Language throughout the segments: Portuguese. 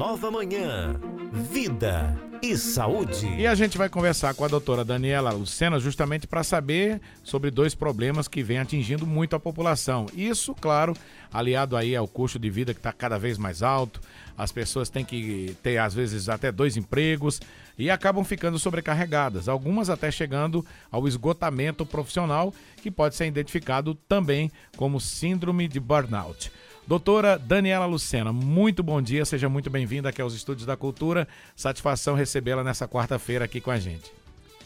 nova manhã. Vida e saúde. E a gente vai conversar com a doutora Daniela Lucena justamente para saber sobre dois problemas que vêm atingindo muito a população. Isso, claro, aliado aí ao custo de vida que está cada vez mais alto. As pessoas têm que ter, às vezes, até dois empregos e acabam ficando sobrecarregadas, algumas até chegando ao esgotamento profissional, que pode ser identificado também como síndrome de burnout. Doutora Daniela Lucena, muito bom dia, seja muito bem-vinda aqui aos Estúdios da Cultura. Satisfação recebê-la nessa quarta-feira aqui com a gente.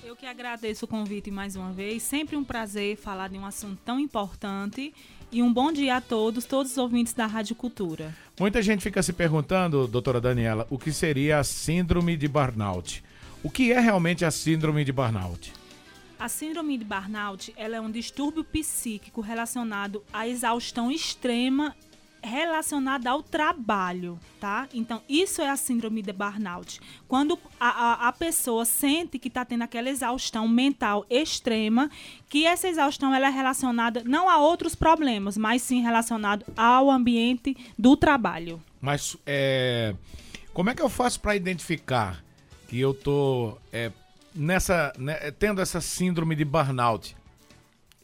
Eu que agradeço o convite mais uma vez. Sempre um prazer falar de um assunto tão importante. E um bom dia a todos, todos os ouvintes da Rádio Cultura. Muita gente fica se perguntando, doutora Daniela, o que seria a síndrome de burnout. O que é realmente a síndrome de burnout? A síndrome de burnout ela é um distúrbio psíquico relacionado à exaustão extrema relacionada ao trabalho, tá? Então, isso é a síndrome de burnout. Quando a, a, a pessoa sente que está tendo aquela exaustão mental extrema, que essa exaustão ela é relacionada não a outros problemas, mas sim relacionado ao ambiente do trabalho. Mas é, como é que eu faço para identificar que eu tô é, nessa, né, tendo essa síndrome de burnout?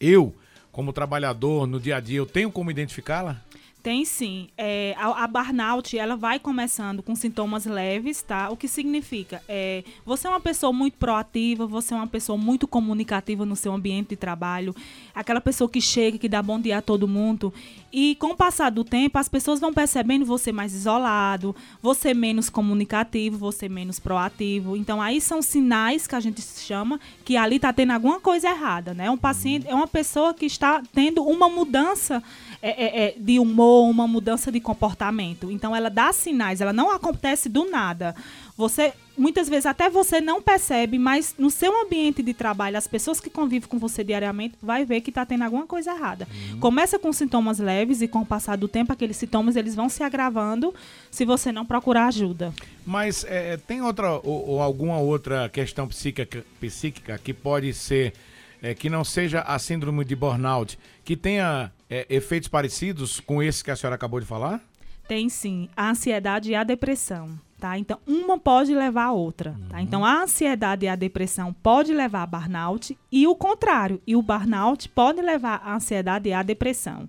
Eu, como trabalhador no dia a dia, eu tenho como identificá-la? Tem sim. É, a, a, burnout, ela vai começando com sintomas leves, tá? O que significa? É, você é uma pessoa muito proativa, você é uma pessoa muito comunicativa no seu ambiente de trabalho, aquela pessoa que chega, que dá bom dia a todo mundo. E com o passar do tempo, as pessoas vão percebendo você mais isolado, você menos comunicativo, você menos proativo. Então, aí são sinais que a gente chama que ali está tendo alguma coisa errada, né? Um paciente é uma pessoa que está tendo uma mudança é, é, é, de humor, uma mudança de comportamento. Então ela dá sinais, ela não acontece do nada. Você muitas vezes até você não percebe, mas no seu ambiente de trabalho, as pessoas que convivem com você diariamente vai ver que está tendo alguma coisa errada. Uhum. Começa com sintomas leves e com o passar do tempo aqueles sintomas eles vão se agravando se você não procurar ajuda. Mas é, tem outra ou, ou, alguma outra questão psíquica, psíquica que pode ser é, que não seja a síndrome de burnout, que tenha é, efeitos parecidos com esse que a senhora acabou de falar? Tem sim, a ansiedade e a depressão. Tá? Então, uma pode levar a outra. Tá? Uhum. Tá? Então, a ansiedade e a depressão pode levar a burnout e o contrário. E o burnout pode levar a ansiedade e a depressão.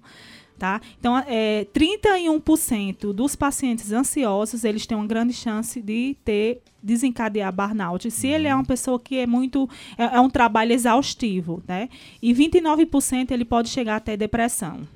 Tá? Então, é, 31% dos pacientes ansiosos, eles têm uma grande chance de ter desencadear burnout, se ele é uma pessoa que é muito é, é um trabalho exaustivo, né? E 29% ele pode chegar até depressão.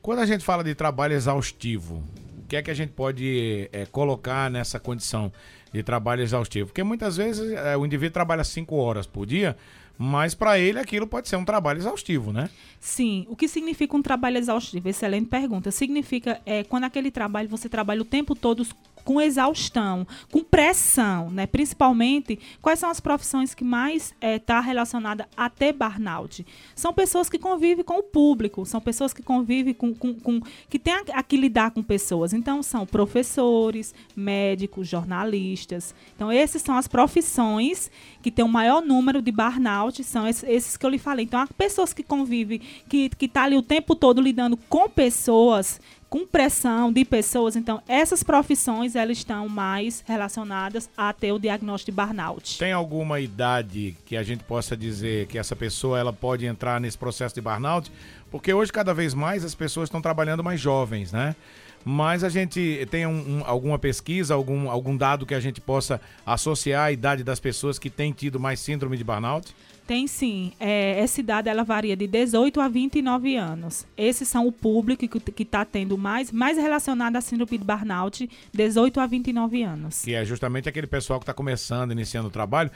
Quando a gente fala de trabalho exaustivo, o que é que a gente pode é, colocar nessa condição de trabalho exaustivo? Porque muitas vezes é, o indivíduo trabalha cinco horas por dia, mas para ele aquilo pode ser um trabalho exaustivo, né? Sim. O que significa um trabalho exaustivo? Excelente pergunta. Significa é, quando aquele trabalho você trabalha o tempo todo com exaustão, com pressão, né? Principalmente, quais são as profissões que mais está é, tá relacionada a ter burnout? São pessoas que convivem com o público, são pessoas que convivem com, com, com que têm a, a, que lidar com pessoas. Então, são professores, médicos, jornalistas. Então, essas são as profissões que têm o maior número de burnout, são esses, esses que eu lhe falei. Então, as pessoas que convivem, que estão tá ali o tempo todo lidando com pessoas, com pressão de pessoas. Então, essas profissões elas estão mais relacionadas a ter o diagnóstico de burnout. Tem alguma idade que a gente possa dizer que essa pessoa ela pode entrar nesse processo de burnout? Porque hoje cada vez mais as pessoas estão trabalhando mais jovens, né? Mas a gente tem um, um, alguma pesquisa, algum, algum dado que a gente possa associar a idade das pessoas que têm tido mais síndrome de burnout? Tem sim. É, essa idade ela varia de 18 a 29 anos. Esses são o público que está tendo mais, mais relacionado à síndrome de burnout, 18 a 29 anos. Que é justamente aquele pessoal que está começando, iniciando o trabalho,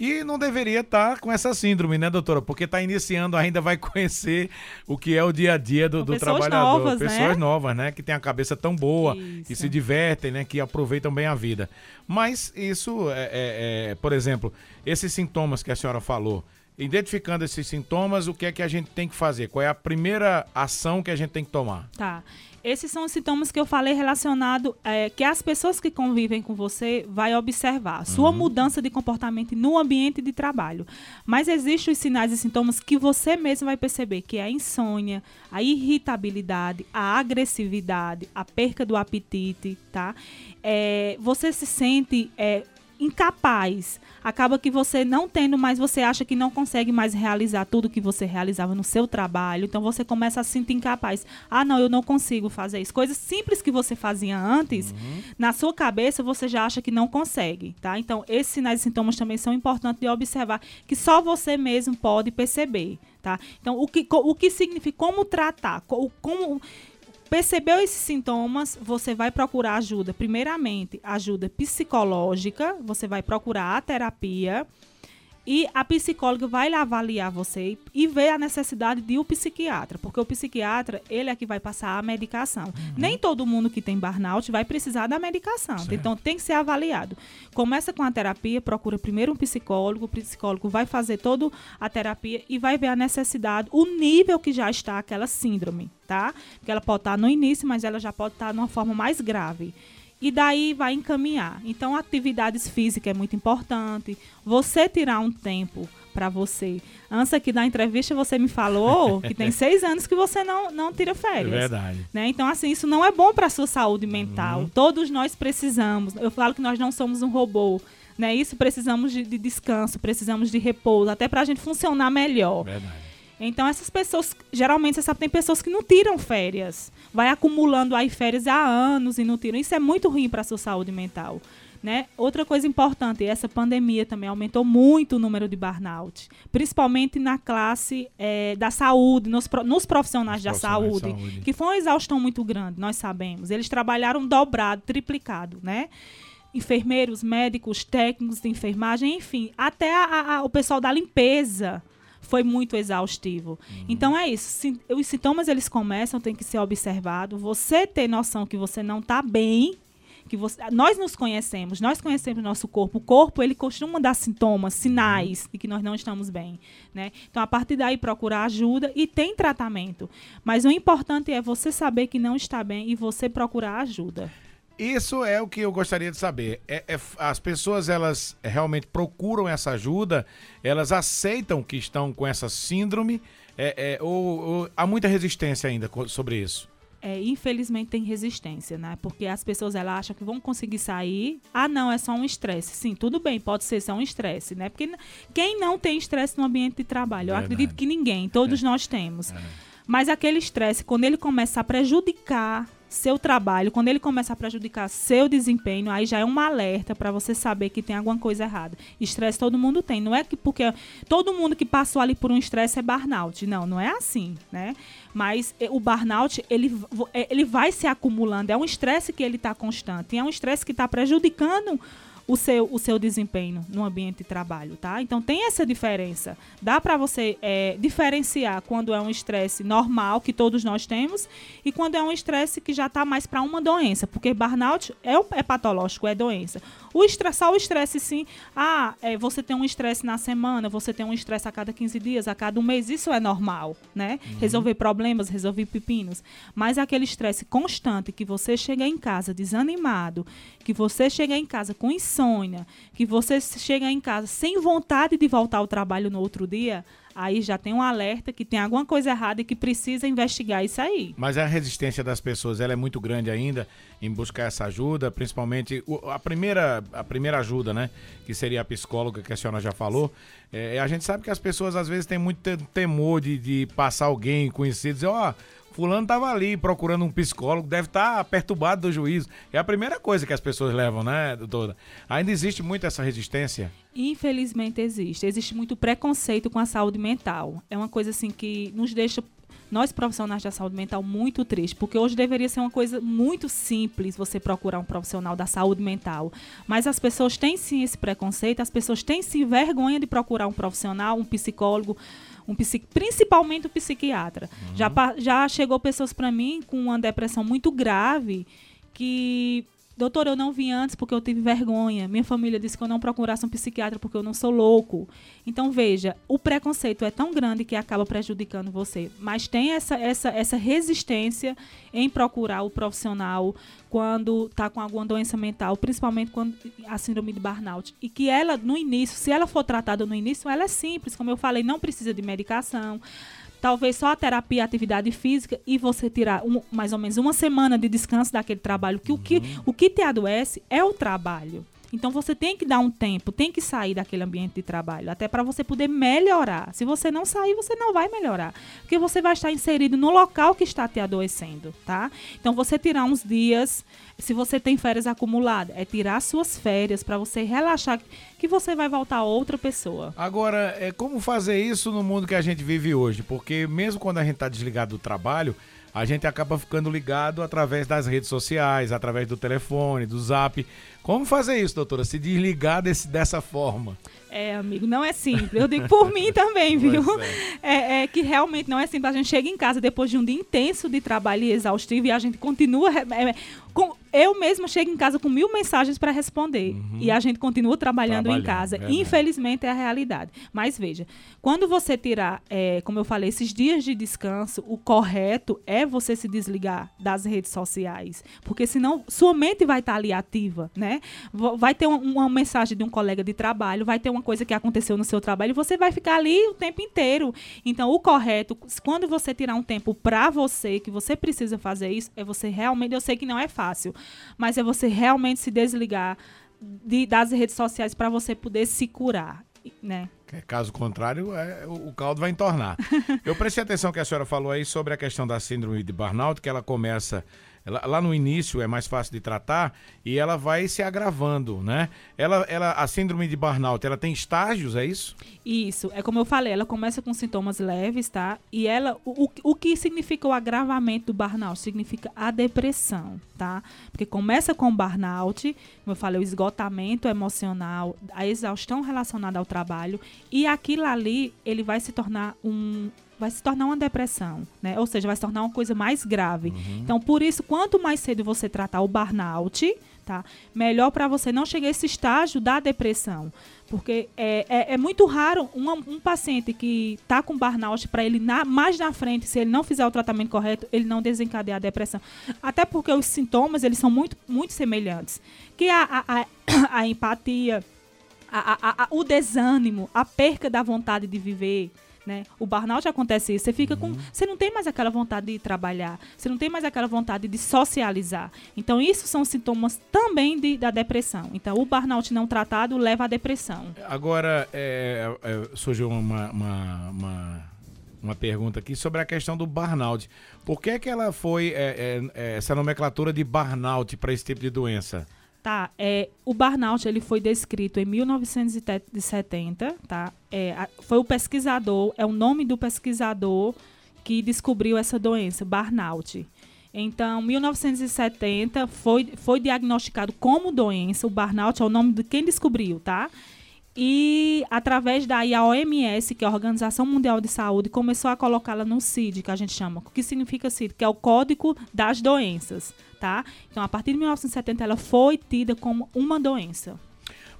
que não deveria estar tá com essa síndrome, né, doutora? Porque está iniciando, ainda vai conhecer o que é o dia a dia do, do trabalhador. Novas, pessoas né? novas, né? Que tem a cabeça tão boa, isso. que se divertem, né? Que aproveitam bem a vida. Mas isso, é, é, é, por exemplo, esses sintomas que a senhora falou, identificando esses sintomas, o que é que a gente tem que fazer? Qual é a primeira ação que a gente tem que tomar? Tá. Esses são os sintomas que eu falei relacionado é, que as pessoas que convivem com você vai observar sua uhum. mudança de comportamento no ambiente de trabalho. Mas existem os sinais e sintomas que você mesmo vai perceber, que é a insônia, a irritabilidade, a agressividade, a perca do apetite, tá? É, você se sente é, incapaz. Acaba que você não tendo mais, você acha que não consegue mais realizar tudo que você realizava no seu trabalho. Então você começa a se sentir incapaz. Ah, não, eu não consigo fazer isso. Coisas simples que você fazia antes, uhum. na sua cabeça você já acha que não consegue, tá? Então esses sinais e sintomas também são importantes de observar que só você mesmo pode perceber, tá? Então o que o que significa como tratar, como Percebeu esses sintomas, você vai procurar ajuda. Primeiramente, ajuda psicológica, você vai procurar a terapia e a psicóloga vai avaliar você e ver a necessidade de um psiquiatra, porque o psiquiatra, ele é que vai passar a medicação. Uhum. Nem todo mundo que tem burnout vai precisar da medicação, certo. então tem que ser avaliado. Começa com a terapia, procura primeiro um psicólogo, o psicólogo vai fazer toda a terapia e vai ver a necessidade, o nível que já está aquela síndrome, tá? Porque ela pode estar no início, mas ela já pode estar numa forma mais grave e daí vai encaminhar. Então, atividades físicas é muito importante. Você tirar um tempo para você. Antes aqui da entrevista, você me falou que tem seis anos que você não, não tira férias. É verdade. Né? Então, assim, isso não é bom para a sua saúde mental. Uhum. Todos nós precisamos. Eu falo que nós não somos um robô. Né? Isso precisamos de, de descanso, precisamos de repouso, até para a gente funcionar melhor. Verdade. Então, essas pessoas, geralmente, você sabe, tem pessoas que não tiram férias. Vai acumulando aí férias há anos e não tiram. Isso é muito ruim para a sua saúde mental. Né? Outra coisa importante, essa pandemia também aumentou muito o número de burnout, principalmente na classe é, da saúde, nos, nos profissionais, da saúde, saúde, que foi uma exaustão muito grande, nós sabemos. Eles trabalharam dobrado, triplicado, né? Enfermeiros, médicos, técnicos de enfermagem, enfim, até a, a, o pessoal da limpeza foi muito exaustivo. Uhum. Então é isso. os sintomas eles começam, tem que ser observado. Você ter noção que você não está bem, que você, nós nos conhecemos, nós conhecemos nosso corpo. O corpo ele costuma dar sintomas, sinais de que nós não estamos bem, né? Então a partir daí procurar ajuda e tem tratamento. Mas o importante é você saber que não está bem e você procurar ajuda. Isso é o que eu gostaria de saber. É, é, as pessoas elas realmente procuram essa ajuda, elas aceitam que estão com essa síndrome, é, é ou, ou, há muita resistência ainda sobre isso? É, infelizmente tem resistência, né? Porque as pessoas elas acham que vão conseguir sair. Ah, não, é só um estresse. Sim, tudo bem, pode ser só um estresse, né? Porque quem não tem estresse no ambiente de trabalho? Eu Verdade. acredito que ninguém, todos é. nós temos. É. Mas aquele estresse, quando ele começa a prejudicar seu trabalho, quando ele começa a prejudicar seu desempenho, aí já é um alerta para você saber que tem alguma coisa errada. Estresse todo mundo tem, não é que porque todo mundo que passou ali por um estresse é burnout. Não, não é assim, né? Mas eh, o burnout, ele, eh, ele vai se acumulando, é um estresse que ele está constante, é um estresse que está prejudicando o seu, o seu desempenho no ambiente de trabalho, tá? Então tem essa diferença. Dá para você é, diferenciar quando é um estresse normal que todos nós temos e quando é um estresse que já está mais para uma doença, porque burnout é, é patológico, é doença. O estresse, só o estresse sim, ah, é, você tem um estresse na semana, você tem um estresse a cada 15 dias, a cada um mês, isso é normal, né? Uhum. Resolver problemas, resolver pepinos. Mas aquele estresse constante que você chega em casa desanimado, que você chega em casa com insônia, que você chega em casa sem vontade de voltar ao trabalho no outro dia, aí já tem um alerta que tem alguma coisa errada e que precisa investigar isso aí. Mas a resistência das pessoas ela é muito grande ainda em buscar essa ajuda, principalmente a primeira, a primeira ajuda, né? Que seria a psicóloga que a senhora já falou. É, a gente sabe que as pessoas às vezes têm muito temor de, de passar alguém conhecido, dizer, ó. Oh, Fulano estava ali procurando um psicólogo, deve estar tá perturbado do juízo. É a primeira coisa que as pessoas levam, né, doutora? Ainda existe muito essa resistência? Infelizmente existe. Existe muito preconceito com a saúde mental. É uma coisa assim que nos deixa nós profissionais da saúde mental muito triste, porque hoje deveria ser uma coisa muito simples você procurar um profissional da saúde mental, mas as pessoas têm sim esse preconceito, as pessoas têm sim vergonha de procurar um profissional, um psicólogo, um psic, principalmente o psiquiatra. Uhum. Já, já chegou pessoas para mim com uma depressão muito grave que doutor, eu não vim antes porque eu tive vergonha. Minha família disse que eu não procurasse um psiquiatra porque eu não sou louco. Então, veja, o preconceito é tão grande que acaba prejudicando você. Mas tem essa, essa, essa resistência em procurar o profissional quando está com alguma doença mental, principalmente quando a síndrome de burnout. E que ela, no início, se ela for tratada no início, ela é simples, como eu falei, não precisa de medicação talvez só a terapia, a atividade física e você tirar um, mais ou menos uma semana de descanso daquele trabalho, que, uhum. o, que o que te adoece é o trabalho. Então você tem que dar um tempo, tem que sair daquele ambiente de trabalho, até para você poder melhorar. Se você não sair, você não vai melhorar, porque você vai estar inserido no local que está te adoecendo, tá? Então você tirar uns dias, se você tem férias acumuladas, é tirar suas férias para você relaxar que você vai voltar outra pessoa. Agora, é como fazer isso no mundo que a gente vive hoje? Porque mesmo quando a gente está desligado do trabalho, a gente acaba ficando ligado através das redes sociais, através do telefone, do zap. Como fazer isso, doutora? Se desligar desse, dessa forma? É, amigo, não é simples. Eu digo por mim também, viu? É. é. É, que realmente não é simples. A gente chega em casa depois de um dia intenso de trabalho e exaustivo e a gente continua. É, com, eu mesma chego em casa com mil mensagens para responder uhum. e a gente continua trabalhando, trabalhando em casa. É Infelizmente é a realidade. Mas veja, quando você tirar, é, como eu falei, esses dias de descanso, o correto é você se desligar das redes sociais, porque senão sua mente vai estar tá ali ativa, né? Vai ter uma, uma mensagem de um colega de trabalho, vai ter uma coisa que aconteceu no seu trabalho e você vai ficar ali o tempo inteiro. Então, o correto, quando você tirar um tempo para você, que você precisa fazer isso, é você realmente, eu sei que não é fácil, mas é você realmente se desligar de, das redes sociais para você poder se curar, né? Caso contrário, é, o caldo vai entornar. Eu prestei atenção que a senhora falou aí sobre a questão da síndrome de burnout, que ela começa lá no início é mais fácil de tratar e ela vai se agravando, né? Ela, ela, a síndrome de burnout, ela tem estágios, é isso? Isso, é como eu falei, ela começa com sintomas leves, tá? E ela, o, o que significa o agravamento do burnout? Significa a depressão, tá? Porque começa com o burnout, como eu falei, o esgotamento emocional, a exaustão relacionada ao trabalho e aquilo ali, ele vai se tornar um vai se tornar uma depressão, né? Ou seja, vai se tornar uma coisa mais grave. Uhum. Então, por isso, quanto mais cedo você tratar o burnout, tá? Melhor para você não chegar a esse estágio da depressão. Porque é, é, é muito raro um, um, paciente que está com burnout, para ele na, mais na frente, se ele não fizer o tratamento correto, ele não desencadear a depressão. Até porque os sintomas, eles são muito, muito semelhantes. Que a, a, a, a empatia, a, a, o desânimo, a perca da vontade de viver, né? O burnout acontece isso. Você fica com. Uhum. Você não tem mais aquela vontade de trabalhar. Você não tem mais aquela vontade de socializar. Então, isso são sintomas também de, da depressão. Então, o burnout não tratado leva à depressão. Agora, é, é, surgiu uma, uma, uma, uma, pergunta aqui sobre a questão do burnout. Por que, é que ela foi é, é essa nomenclatura de burnout para esse tipo de doença? Tá, é, o burnout ele foi descrito em 1970, tá? É, a, foi o pesquisador, é o nome do pesquisador que descobriu essa doença, burnout. Então, 1970 foi, foi diagnosticado como doença, o burnout é o nome de quem descobriu, tá? E através daí a OMS, que é a Organização Mundial de Saúde, começou a colocá-la no CID, que a gente chama. Que significa CID? Que é o Código das Doenças tá? Então, a partir de 1970, ela foi tida como uma doença.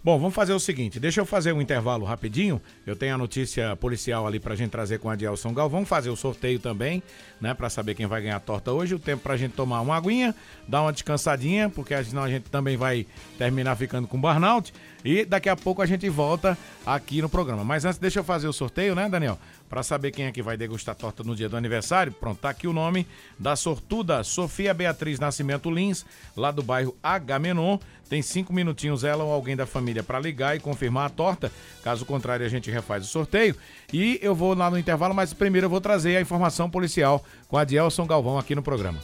Bom, vamos fazer o seguinte, deixa eu fazer um intervalo rapidinho. Eu tenho a notícia policial ali pra gente trazer com a Dielson Gal. Vamos fazer o sorteio também, né, para saber quem vai ganhar a torta hoje. O tempo pra gente tomar uma aguinha, dar uma descansadinha, porque senão a gente também vai terminar ficando com burnout. E daqui a pouco a gente volta aqui no programa. Mas antes, deixa eu fazer o sorteio, né, Daniel? Para saber quem é que vai degustar torta no dia do aniversário, pronto, tá aqui o nome da sortuda Sofia Beatriz Nascimento Lins, lá do bairro Agamenon. Tem cinco minutinhos ela ou alguém da família para ligar e confirmar a torta. Caso contrário, a gente refaz o sorteio. E eu vou lá no intervalo, mas primeiro eu vou trazer a informação policial com a Dielson Galvão aqui no programa.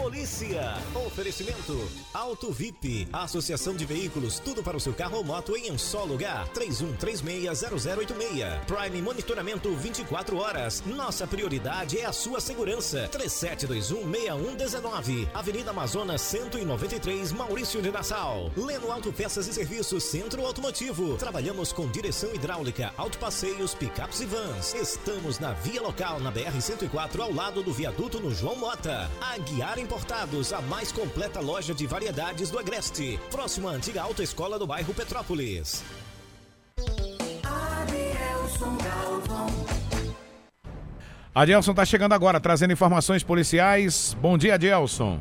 Polícia. Oferecimento Auto VIP, Associação de Veículos, tudo para o seu carro ou moto em um só lugar. 31360086. Prime Monitoramento 24 horas. Nossa prioridade é a sua segurança. 37216119. Avenida Amazonas 193, Maurício de Nassau. Leno Autopeças e Serviços Centro Automotivo. Trabalhamos com direção hidráulica, autopasseios, picapes e vans. Estamos na via local na BR 104 ao lado do viaduto no João Mota. Aguiar Importados, a mais completa loja de variedades do Agreste. Próximo à antiga autoescola do bairro Petrópolis. Adielson Galvão. Adielson está chegando agora, trazendo informações policiais. Bom dia, Adielson.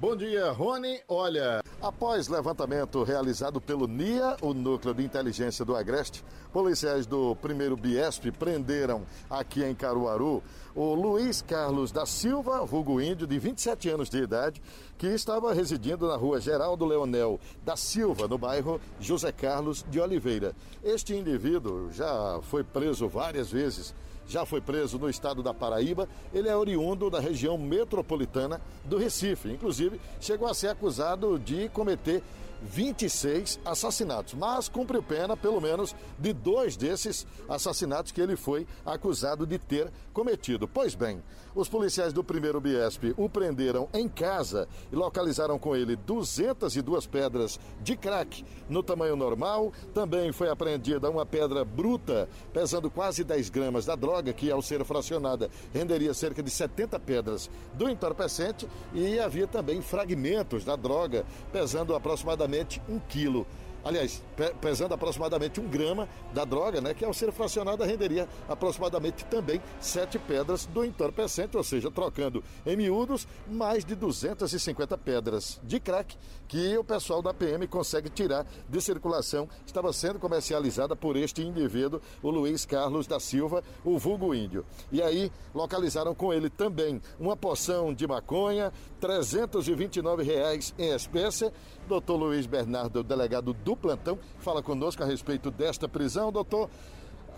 Bom dia, Rony. Olha, após levantamento realizado pelo NIA, o Núcleo de Inteligência do Agreste, policiais do primeiro Biesp prenderam aqui em Caruaru o Luiz Carlos da Silva, vulgo índio, de 27 anos de idade, que estava residindo na rua Geraldo Leonel da Silva, no bairro José Carlos de Oliveira. Este indivíduo já foi preso várias vezes já foi preso no estado da Paraíba. Ele é oriundo da região metropolitana do Recife. Inclusive, chegou a ser acusado de cometer 26 assassinatos, mas cumpriu pena, pelo menos, de dois desses assassinatos que ele foi acusado de ter cometido. Pois bem, os policiais do primeiro Biesp o prenderam em casa e localizaram com ele 202 pedras de crack no tamanho normal. Também foi apreendida uma pedra bruta, pesando quase 10 gramas da droga, que ao ser fracionada renderia cerca de 70 pedras do entorpecente. E havia também fragmentos da droga, pesando aproximadamente um quilo aliás, pesando aproximadamente um grama da droga, né, que ao ser fracionada renderia aproximadamente também sete pedras do entorpecente, ou seja, trocando em miúdos mais de 250 pedras de crack que o pessoal da PM consegue tirar de circulação. Estava sendo comercializada por este indivíduo, o Luiz Carlos da Silva, o vulgo índio. E aí localizaram com ele também uma porção de maconha, 329 reais em espécie. Doutor Luiz Bernardo, delegado do plantão, fala conosco a respeito desta prisão. Doutor,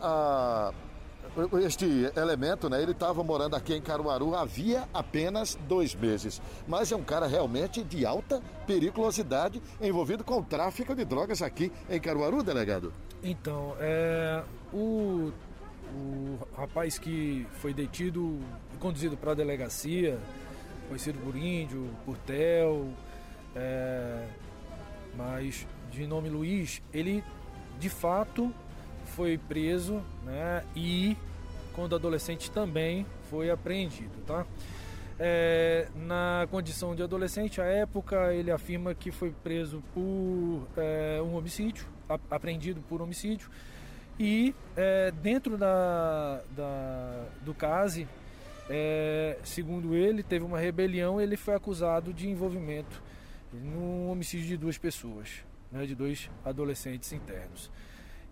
a este elemento, né, ele estava morando aqui em Caruaru havia apenas dois meses. Mas é um cara realmente de alta periculosidade envolvido com o tráfico de drogas aqui em Caruaru, delegado. Então, é, o, o rapaz que foi detido e conduzido para a delegacia, conhecido por índio, por Tel, é, mas de nome Luiz, ele de fato foi preso né, e, quando adolescente, também foi apreendido. Tá? É, na condição de adolescente, à época, ele afirma que foi preso por é, um homicídio, apreendido por homicídio, e é, dentro da, da, do caso, é, segundo ele, teve uma rebelião ele foi acusado de envolvimento no homicídio de duas pessoas, né, de dois adolescentes internos.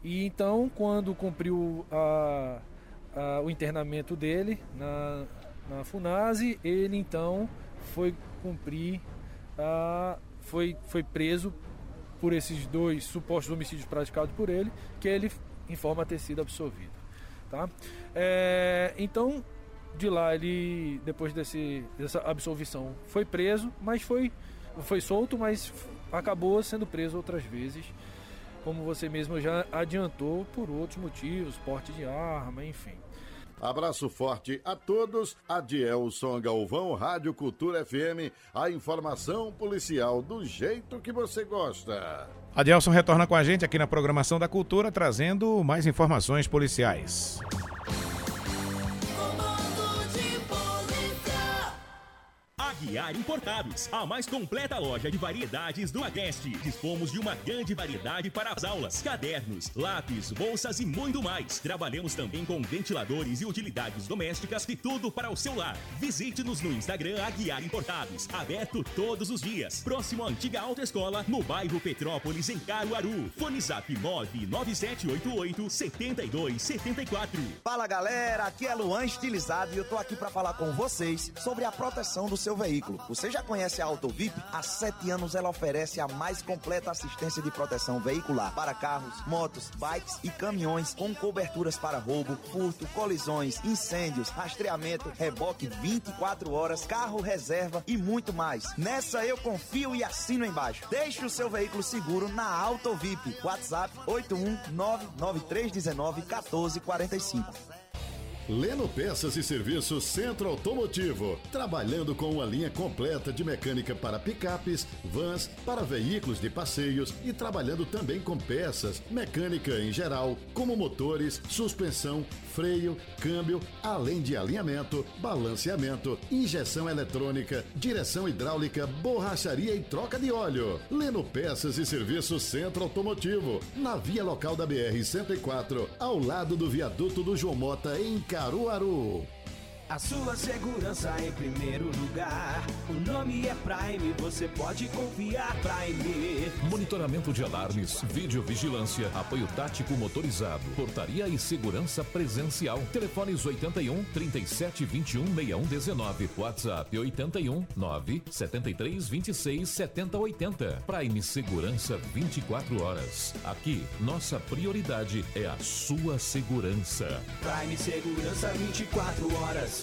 E então, quando cumpriu a, a, o internamento dele na, na FUNASE, ele então foi cumprir, a, foi, foi preso por esses dois supostos homicídios praticados por ele, que ele informa ter sido absolvido. Tá? É, então, de lá ele, depois desse, dessa absolvição, foi preso, mas foi, foi solto, mas acabou sendo preso outras vezes como você mesmo já adiantou, por outros motivos, porte de arma, enfim. Abraço forte a todos. Adielson Galvão, Rádio Cultura FM, a informação policial do jeito que você gosta. Adielson retorna com a gente aqui na programação da Cultura, trazendo mais informações policiais. Aguiar Importados, a mais completa loja de variedades do Agreste. Dispomos de uma grande variedade para as aulas, cadernos, lápis, bolsas e muito mais. Trabalhamos também com ventiladores e utilidades domésticas e tudo para o seu lar. Visite-nos no Instagram Aguiar Importados, aberto todos os dias. Próximo à antiga autoescola, no bairro Petrópolis, em Caruaru. Fone Zap 99788 7274. Fala galera, aqui é Luan Estilizado e eu tô aqui para falar com vocês sobre a proteção do seu veículo. Você já conhece a Autovip? Há sete anos ela oferece a mais completa assistência de proteção veicular para carros, motos, bikes e caminhões com coberturas para roubo, furto, colisões, incêndios, rastreamento, reboque 24 horas, carro reserva e muito mais. Nessa eu confio e assino embaixo. Deixe o seu veículo seguro na Autovip. WhatsApp 81993191445. Leno Peças e Serviços Centro Automotivo, trabalhando com uma linha completa de mecânica para picapes, vans, para veículos de passeios e trabalhando também com peças, mecânica em geral, como motores, suspensão, freio, câmbio, além de alinhamento, balanceamento, injeção eletrônica, direção hidráulica, borracharia e troca de óleo. Leno Peças e Serviços Centro Automotivo, na via local da BR 104, ao lado do viaduto do João Mota em Caruaru. A sua segurança em primeiro lugar. O nome é Prime, você pode confiar Prime. Monitoramento de alarmes, videovigilância, apoio tático motorizado, portaria e segurança presencial. Telefones 81 37 21 61 19. WhatsApp 81 9 73 26 70 80. Prime Segurança 24 horas. Aqui, nossa prioridade é a sua segurança. Prime Segurança 24 horas.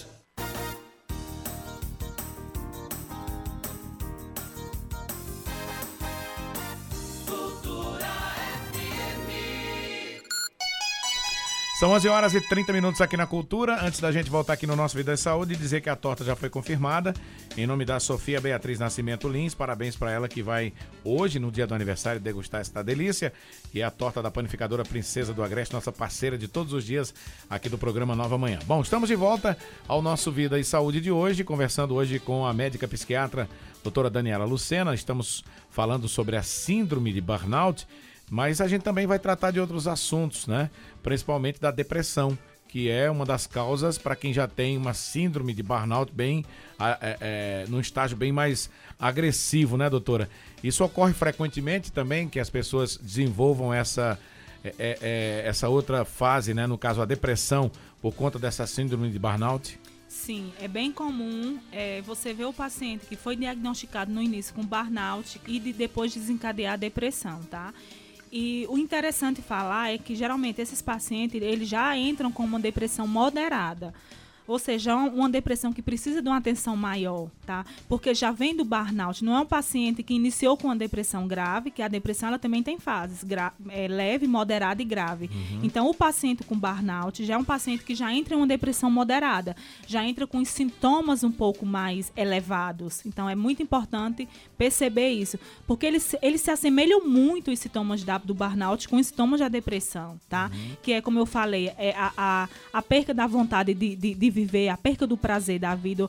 São 11 horas e 30 minutos aqui na Cultura. Antes da gente voltar aqui no nosso Vida e Saúde, dizer que a torta já foi confirmada. Em nome da Sofia Beatriz Nascimento Lins, parabéns para ela que vai hoje, no dia do aniversário, degustar esta delícia. E a torta da panificadora Princesa do Agreste, nossa parceira de todos os dias aqui do programa Nova Manhã. Bom, estamos de volta ao nosso Vida e Saúde de hoje, conversando hoje com a médica psiquiatra doutora Daniela Lucena. Estamos falando sobre a síndrome de burnout mas a gente também vai tratar de outros assuntos, né? Principalmente da depressão, que é uma das causas para quem já tem uma síndrome de burnout bem é, é, num estágio bem mais agressivo, né, doutora? Isso ocorre frequentemente também que as pessoas desenvolvam essa é, é, é, essa outra fase, né? No caso a depressão por conta dessa síndrome de burnout. Sim, é bem comum é, você ver o paciente que foi diagnosticado no início com burnout e de, depois desencadear a depressão, tá? E o interessante falar é que geralmente esses pacientes eles já entram com uma depressão moderada ou seja, uma depressão que precisa de uma atenção maior, tá? Porque já vem do burnout, não é um paciente que iniciou com uma depressão grave, que a depressão ela também tem fases, é, leve, moderada e grave. Uhum. Então, o paciente com burnout já é um paciente que já entra em uma depressão moderada, já entra com os sintomas um pouco mais elevados. Então, é muito importante perceber isso, porque eles, eles se assemelham muito os sintomas da, do burnout com os sintomas da depressão, tá? Uhum. Que é, como eu falei, é a, a, a perca da vontade de, de, de viver, a perca do prazer da vida,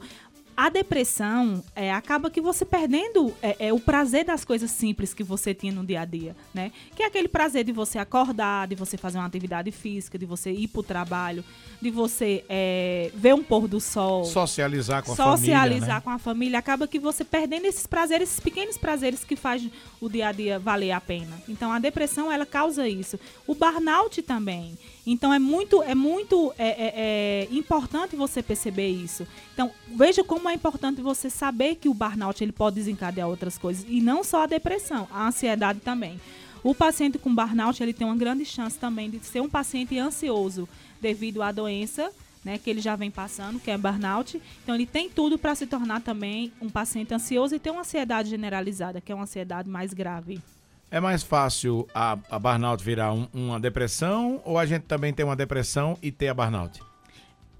a depressão é, acaba que você perdendo é, é, o prazer das coisas simples que você tinha no dia a dia, né? Que é aquele prazer de você acordar, de você fazer uma atividade física, de você ir para o trabalho, de você é, ver um pôr do sol. Socializar com a socializar família. Socializar né? com a família. Acaba que você perdendo esses prazeres, esses pequenos prazeres que faz o dia a dia valer a pena. Então a depressão, ela causa isso. O burnout também. Então é muito, é muito é, é, é, importante você perceber isso. Então veja como é importante você saber que o burnout ele pode desencadear outras coisas e não só a depressão, a ansiedade também. O paciente com burnout ele tem uma grande chance também de ser um paciente ansioso devido à doença né, que ele já vem passando, que é burnout. Então ele tem tudo para se tornar também um paciente ansioso e ter uma ansiedade generalizada, que é uma ansiedade mais grave. É mais fácil a, a burnout virar um, uma depressão ou a gente também tem uma depressão e ter a burnout?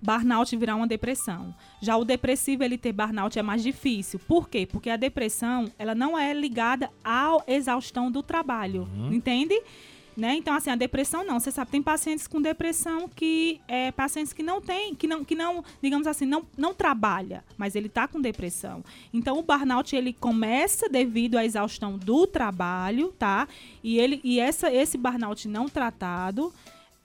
Burnout virar uma depressão. Já o depressivo, ele ter burnout é mais difícil. Por quê? Porque a depressão, ela não é ligada à exaustão do trabalho. Uhum. Entende? Né? Então, assim, a depressão não. Você sabe, tem pacientes com depressão que é pacientes que não têm, que não, que não, digamos assim, não, não trabalha, mas ele está com depressão. Então, o burnout ele começa devido à exaustão do trabalho, tá? E ele e essa esse burnout não tratado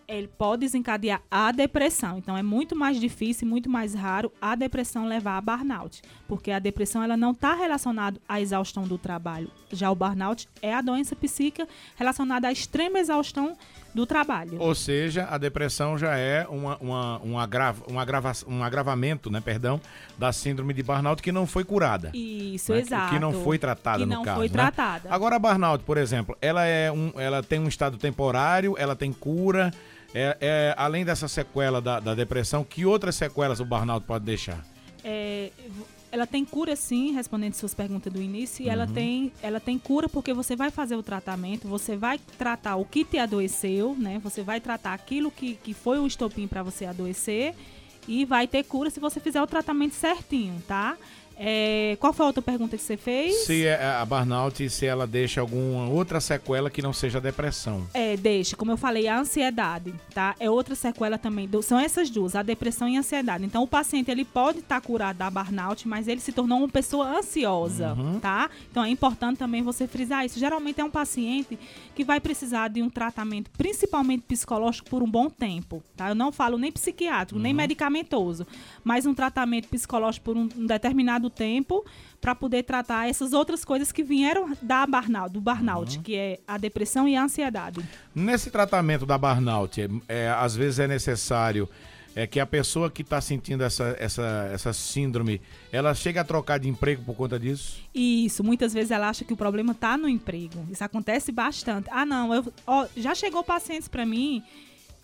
ele pode desencadear a depressão. Então é muito mais difícil, muito mais raro a depressão levar a burnout, porque a depressão ela não está relacionada à exaustão do trabalho. Já o burnout é a doença psíquica relacionada à extrema exaustão do trabalho. Ou seja, a depressão já é uma, uma, um, agrava, um, agrava, um agravamento, né, perdão, da síndrome de burnout que não foi curada. Isso, né? exato. Que não foi tratada que no não caso. foi né? tratada. Agora a burnout, por exemplo, ela é um, ela tem um estado temporário, ela tem cura. É, é, além dessa sequela da, da depressão, que outras sequelas o burnout pode deixar? É, ela tem cura sim, respondendo suas perguntas do início, e ela, Uhum. tem, ela tem cura porque você vai fazer o tratamento, você vai tratar o que te adoeceu, né? Você vai tratar aquilo que, que foi o estopim para você adoecer e vai ter cura se você fizer o tratamento certinho, tá? É, qual foi a outra pergunta que você fez? Se é a burnout, se ela deixa alguma outra sequela que não seja a depressão. É, deixa, como eu falei, a ansiedade, tá? É outra sequela também. do- são essas duas, a depressão e a ansiedade. Então, o paciente, ele pode estar curado da burnout, mas ele se tornou uma pessoa ansiosa, tá? Então, é importante também você frisar isso. Geralmente, é um paciente que vai precisar de um tratamento, principalmente psicológico, por um bom tempo, tá? Eu não falo nem psiquiátrico, nem medicamentoso, mas um tratamento psicológico por um, um determinado tempo para poder tratar essas outras coisas que vieram da burnout, do burnout, que é a depressão e a ansiedade. Nesse tratamento da burnout, é, é, às vezes é necessário é, que a pessoa que está sentindo essa, essa, essa síndrome, ela chega a trocar de emprego por conta disso? Isso, muitas vezes ela acha que o problema tá no emprego. Isso acontece bastante. Ah, não, eu, ó, já chegou pacientes para mim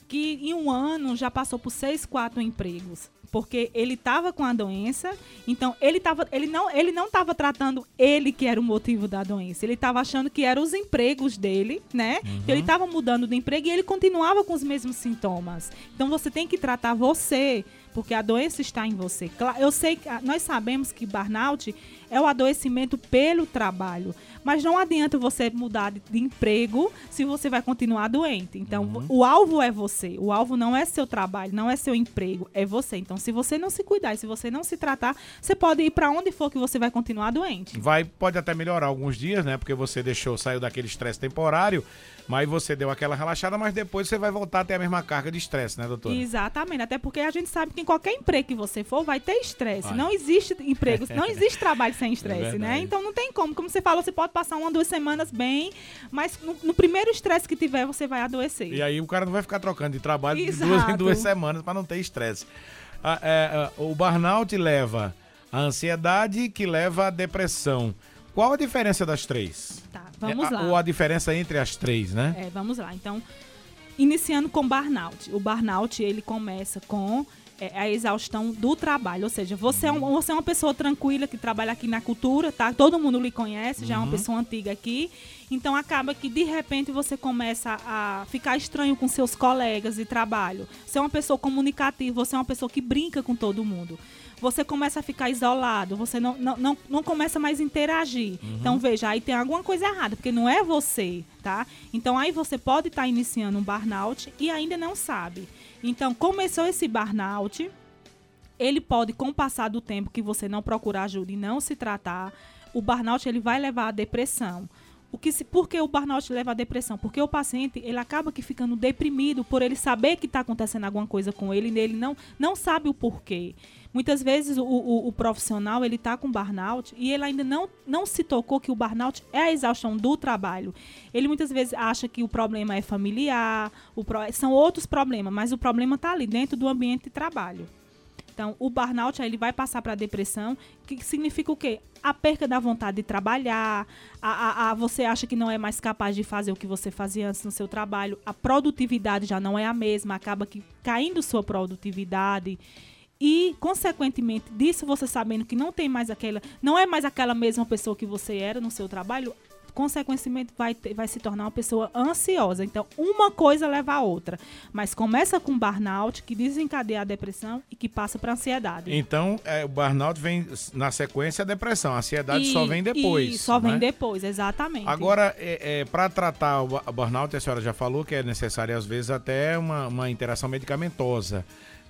que em um ano já passou por seis, quatro empregos. Porque ele estava com a doença, então ele tava, ele não, ele não estava tratando ele que era o motivo da doença. Ele estava achando que eram os empregos dele, né? Que ele estava mudando de emprego e ele continuava com os mesmos sintomas. Então você tem que tratar você, porque a doença está em você. Eu sei que ah, nós sabemos que burnout é o adoecimento pelo trabalho, mas não adianta você mudar de, de emprego se você vai continuar doente. Então, o alvo é você. O alvo não é seu trabalho, não é seu emprego, é você. Então, se você não se cuidar se você não se tratar, você pode ir para onde for que você vai continuar doente. Vai, pode até melhorar alguns dias, né? Porque você deixou, saiu daquele estresse temporário, mas você deu aquela relaxada, mas depois você vai voltar a ter a mesma carga de estresse, né, doutora? Exatamente, até porque a gente sabe que em qualquer emprego que você for, vai ter estresse. Não existe emprego, não existe trabalho sem estresse, verdade. né? Então não tem como. Como você falou, você pode passar uma, duas semanas bem, mas no, no primeiro estresse que tiver, você vai adoecer. E aí o cara não vai ficar trocando de trabalho de duas em Exato. duas semanas para não ter estresse. Ah, é, ah, o burnout leva a ansiedade, que leva a depressão. Qual a diferença das três? Tá, vamos É, lá. Ou a diferença entre as três, né? É, vamos lá. Então, iniciando com burnout. O burnout, ele começa com é, a exaustão do trabalho. Ou seja, você é, um- você é uma pessoa tranquila que trabalha aqui na cultura, tá? Todo mundo lhe conhece, já é uma pessoa antiga aqui. Então, acaba que, de repente, você começa a ficar estranho com seus colegas de trabalho. Você é uma pessoa comunicativa, você é uma pessoa que brinca com todo mundo. Você começa a ficar isolado, você não, não, não, não começa mais a interagir. Então, veja, aí tem alguma coisa errada, porque não é você, tá? Então, aí você pode estar iniciando um burnout e ainda não sabe. Então, começou esse burnout, ele pode, com o passar do tempo que você não procurar ajuda e não se tratar, o burnout ele vai levar à depressão. O que se, por que o burnout leva à depressão? Porque o paciente ele acaba que ficando deprimido por ele saber que está acontecendo alguma coisa com ele e ele não, não sabe o porquê. Muitas vezes o, o- o profissional ele está com burnout e ele ainda não, não se tocou que o burnout é a exaustão do trabalho. Ele muitas vezes acha que o problema é familiar, o pro- são outros problemas, mas o problema está ali dentro do ambiente de trabalho. Então, o burnout aí, ele vai passar para a depressão, que significa o quê? A perca da vontade de trabalhar, a, a- a- você acha que não é mais capaz de fazer o que você fazia antes no seu trabalho, a produtividade já não é a mesma, acaba que caindo sua produtividade. E, consequentemente disso, você sabendo que não tem mais aquela, não é mais aquela mesma pessoa que você era no seu trabalho, consequentemente vai, ter- vai se tornar uma pessoa ansiosa. Então, uma coisa leva a outra. Mas começa com burnout, que desencadeia a depressão e que passa para ansiedade. Então, é, o burnout vem na sequência a depressão. A ansiedade só E- vem depois. E só vem né? depois, exatamente. Agora, é, para tratar o bu- burnout, a senhora já falou que é necessário, às vezes, até uma, uma interação medicamentosa.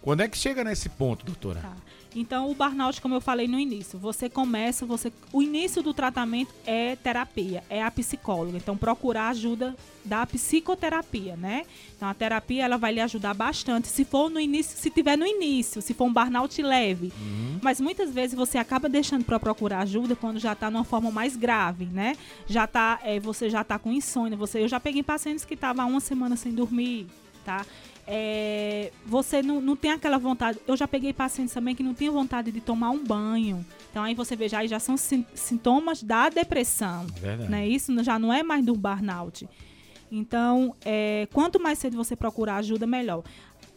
Quando é que chega nesse ponto, doutora? Tá. Então, o burnout, como eu falei no início, você começa, você, o início do tratamento é terapia, é a psicóloga. Então, procurar ajuda da psicoterapia, né? Então, a terapia ela vai lhe ajudar bastante. Se for no início, se tiver no início, se for um burnout leve. Uhum. Mas muitas vezes você acaba deixando para procurar ajuda quando já está numa forma mais grave, né? Já tá, é, você já está com insônia. Você, eu já peguei pacientes que estavam uma semana sem dormir, tá? É, você não, não tem aquela vontade. Eu já peguei pacientes também que não tinham vontade de tomar um banho. Então aí você vê, já, já são sin sintomas da depressão. Verdade. Né? Isso já não é mais do burnout. Então, é, quanto mais cedo você procurar ajuda, melhor.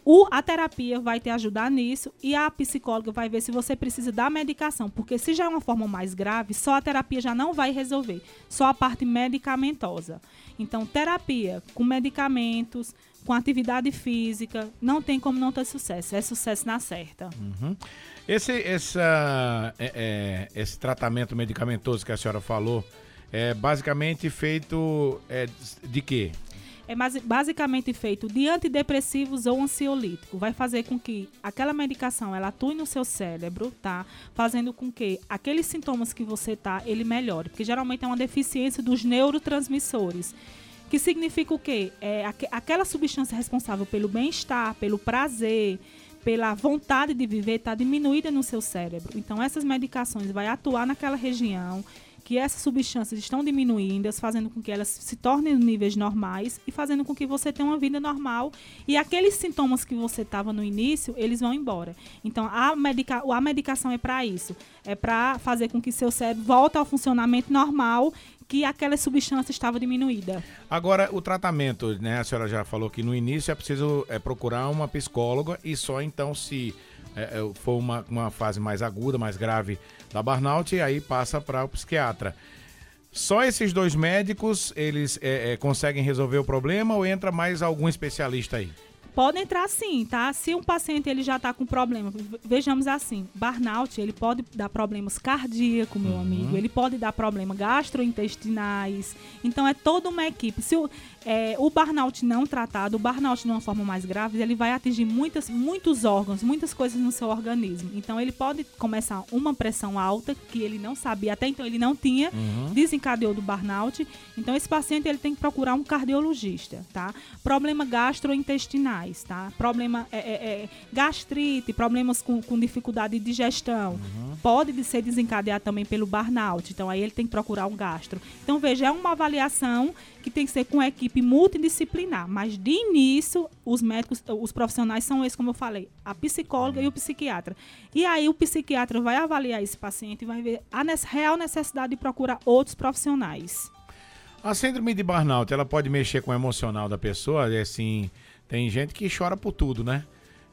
O, a terapia vai te ajudar nisso e a psicóloga vai ver se você precisa da medicação, porque se já é uma forma mais grave, só a terapia já não vai resolver, só a parte medicamentosa. Então, terapia com medicamentos, com atividade física, não tem como não ter sucesso. É sucesso na certa. Uhum. Esse, essa, é, é, esse tratamento medicamentoso que a senhora falou é basicamente feito é, de quê? É basicamente feito de antidepressivos ou ansiolítico. Vai fazer com que aquela medicação ela atue no seu cérebro, tá? Fazendo com que aqueles sintomas que você tá, ele melhore. Porque geralmente é uma deficiência dos neurotransmissores. Que significa o quê? É aqu aquela substância responsável pelo bem-estar, pelo prazer, pela vontade de viver, está diminuída no seu cérebro. Então, essas medicações vai atuar naquela região que essas substâncias estão diminuindo, fazendo com que elas se tornem níveis normais e fazendo com que você tenha uma vida normal e aqueles sintomas que você estava no início, eles vão embora. Então, a, medica a medicação é para isso, é para fazer com que seu cérebro volte ao funcionamento normal que aquela substância estava diminuída. Agora, o tratamento, né? A senhora já falou que no início é preciso é, procurar uma psicóloga e só então se é, é for uma, uma fase mais aguda, mais grave da burnout, aí passa para o psiquiatra. Só esses dois médicos, eles é, é, conseguem resolver o problema ou entra mais algum especialista aí? Pode entrar sim, tá? Se um paciente ele já está com problema, vejamos assim, burnout, ele pode dar problemas cardíacos, meu uhum. amigo, ele pode dar problemas gastrointestinais. Então é toda uma equipe. Se o, é, o burnout não tratado, o burnout de uma forma mais grave, ele vai atingir muitas, muitos órgãos, muitas coisas no seu organismo. Então ele pode começar uma pressão alta que ele não sabia, até então ele não tinha, uhum. desencadeou do burnout. Então esse paciente ele tem que procurar um cardiologista, tá? Problema gastrointestinais, tá? Problema é, é, é gastrite, problemas com, com, dificuldade de digestão. Uhum. Pode ser desencadeado também pelo burnout. Então aí ele tem que procurar um gastro. Então veja, é uma avaliação que tem que ser com a equipe multidisciplinar. Mas de início, os médicos, os profissionais são esses, como eu falei, a psicóloga e o psiquiatra. E aí o psiquiatra vai avaliar esse paciente e vai ver a real necessidade de procurar outros profissionais. A síndrome de burnout, ela pode mexer com o emocional da pessoa? Assim, tem gente que chora por tudo, né?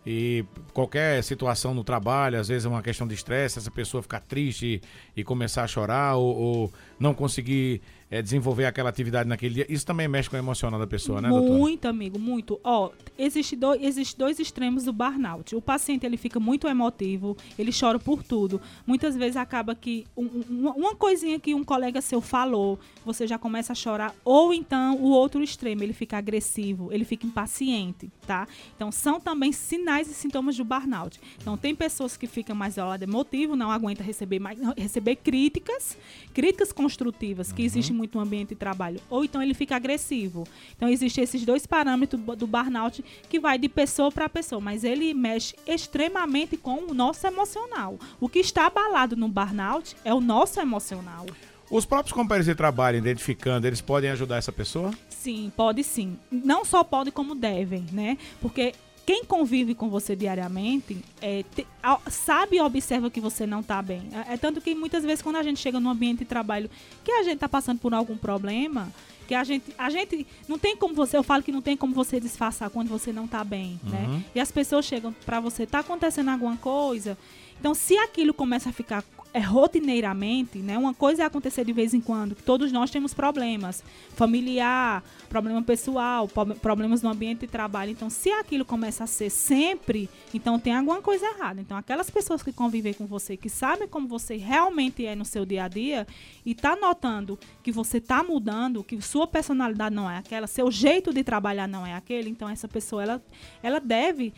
E qualquer situação no trabalho, às vezes é uma questão de estresse, essa pessoa ficar triste e, e começar a chorar ou, ou não conseguir é, desenvolver aquela atividade naquele dia, isso também mexe com o emocional da pessoa, né, doutor? Muito, amigo, muito. Ó, existe, do, existe dois extremos do burnout. O paciente, ele fica muito emotivo, ele chora por tudo. Muitas vezes acaba que um, um, uma coisinha que um colega seu falou, você já começa a chorar. Ou então, o outro extremo, ele fica agressivo, ele fica impaciente, tá? Então, são também sinais e sintomas do burnout. Então, tem pessoas que ficam mais isoladas emotivo, não aguenta receber, mais, receber críticas, críticas construtivas, que uhum. existem muito no ambiente de trabalho, ou então ele fica agressivo. Então existem esses dois parâmetros do burnout que vai de pessoa para pessoa, mas ele mexe extremamente com o nosso emocional. O que está abalado no burnout é o nosso emocional. Os próprios companheiros de trabalho, identificando, eles podem ajudar essa pessoa? Sim, pode sim. Não só pode, como devem, né? Porque quem convive com você diariamente é, te, sabe e observa que você não está bem. É, é, tanto que muitas vezes quando a gente chega num ambiente de trabalho que a gente está passando por algum problema, que a gente, a gente não tem como você, eu falo que não tem como você disfarçar quando você não está bem, né? uhum. né? E as pessoas chegam para você, tá acontecendo alguma coisa. Então, se aquilo começa a ficar é, rotineiramente, né? Uma coisa é acontecer de vez em quando, todos nós temos problemas, familiar, problema pessoal, problemas no ambiente de trabalho. Então, se aquilo começa a ser sempre, então tem alguma coisa errada. Então, aquelas pessoas que convivem com você, que sabem como você realmente é no seu dia a dia e tá notando que você tá mudando, que sua personalidade não é aquela, seu jeito de trabalhar não é aquele, então essa pessoa ela ela deve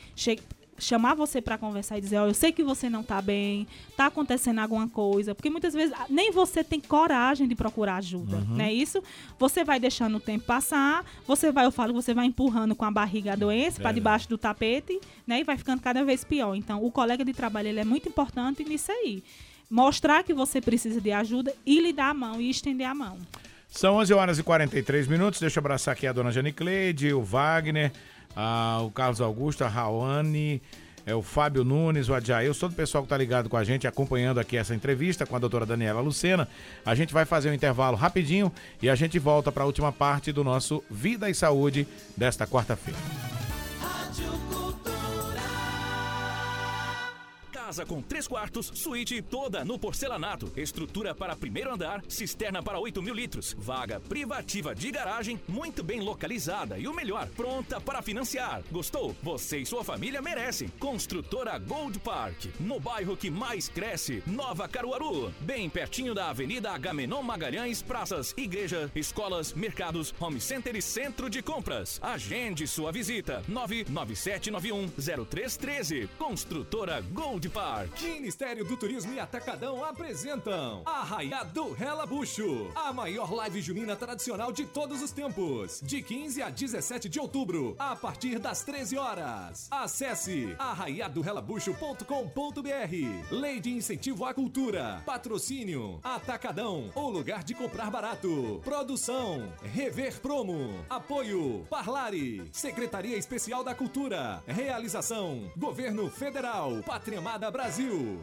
chamar você para conversar e dizer, ó, eu sei que você não tá bem, tá acontecendo alguma coisa, porque muitas vezes ah, nem você tem coragem de procurar ajuda, Uhum. né? Isso, você vai deixando o tempo passar, você vai, eu falo, você vai empurrando com a barriga a doença para Verdade. debaixo do tapete, né? E vai ficando cada vez pior. Então, o colega de trabalho ele é muito importante nisso aí. Mostrar que você precisa de ajuda e lhe dar a mão e estender a mão. São 11 horas e 43 minutos. Deixa eu abraçar aqui a dona Janicleide, o Wagner, ah, o Carlos Augusto, a Raoni, é, o Fábio Nunes, o Adjail, todo o pessoal que está ligado com a gente, acompanhando aqui essa entrevista com a doutora Daniela Lucena. A gente vai fazer um intervalo rapidinho e a gente volta para a última parte do nosso Vida e Saúde desta quarta-feira. Casa com três quartos, suíte toda no porcelanato. Estrutura para primeiro andar, cisterna para 8 mil litros. Vaga privativa de garagem, muito bem localizada e o melhor, pronta para financiar. Gostou? Você e sua família merecem. Construtora Gold Park, no bairro que mais cresce, Nova Caruaru. Bem pertinho da Avenida Agamenon Magalhães, praças, igreja, escolas, mercados, home center e centro de compras. Agende sua visita. 997910313. Construtora Gold Park. Ministério do Turismo e Atacadão apresentam Arraiá do Relabucho, a maior live junina tradicional de todos os tempos, de 15 a 17 de outubro, a partir das 13 horas. Acesse arraiadorelabucho.com.br. Lei de Incentivo à Cultura, patrocínio, Atacadão, o lugar de comprar barato. Produção, Rever Promo, apoio, Parlare, Secretaria Especial da Cultura, realização, Governo Federal, Pátria Amada Brasil.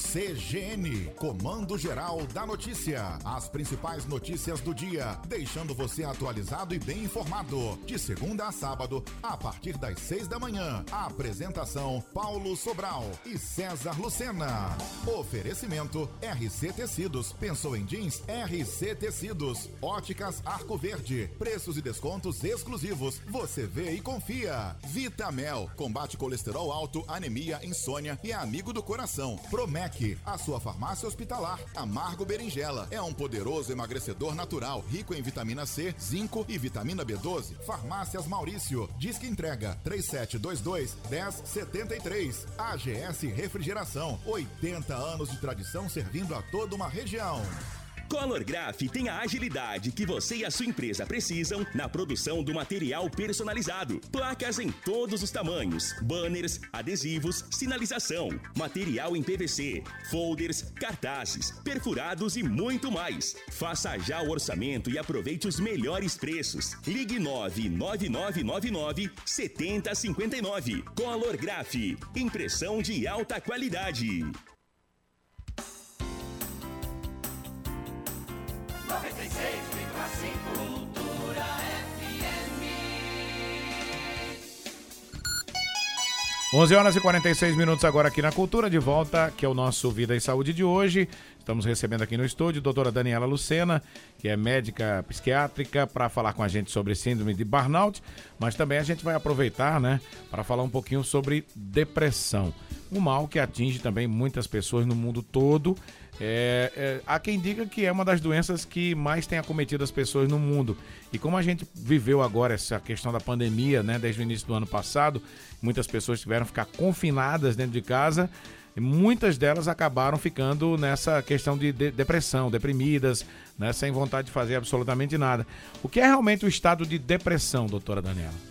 CGN, Comando Geral da Notícia. As principais notícias do dia, deixando você atualizado e bem informado. De segunda a sábado, a partir das seis da manhã. A apresentação: Paulo Sobral e César Lucena. Oferecimento: RC Tecidos. Pensou em jeans? RC Tecidos. Óticas Arco Verde. Preços e descontos exclusivos. Você vê e confia. Vitamel. Combate colesterol alto, anemia, insônia e é amigo do coração. A sua farmácia hospitalar. Amargo Berinjela é um poderoso emagrecedor natural, rico em vitamina C, zinco e vitamina B12. Farmácias Maurício. Disque entrega 3722 1073. AGS Refrigeração. 80 anos de tradição servindo a toda uma região. Color Graph tem a agilidade que você e a sua empresa precisam na produção do material personalizado. Placas em todos os tamanhos, banners, adesivos, sinalização, material em PVC, folders, cartazes, perfurados e muito mais. Faça já o orçamento e aproveite os melhores preços. Ligue 99999 7059. Color Graph, impressão de alta qualidade. 11 horas e 46 minutos agora aqui na Cultura, de volta, que é o nosso Vida e Saúde de hoje. Estamos recebendo aqui no estúdio a doutora Daniela Lucena, que é médica psiquiátrica, para falar com a gente sobre síndrome de burnout, mas também a gente vai aproveitar, né, para falar um pouquinho sobre depressão. Um mal que atinge também muitas pessoas no mundo todo. É, é, há quem diga que é uma das doenças que mais tem acometido as pessoas no mundo. E como a gente viveu agora essa questão da pandemia, né, desde o início do ano passado, muitas pessoas tiveram que ficar confinadas dentro de casa. E muitas delas acabaram ficando nessa questão de, de depressão, deprimidas, né, sem vontade de fazer absolutamente nada. O que é realmente o estado de depressão, doutora Daniela?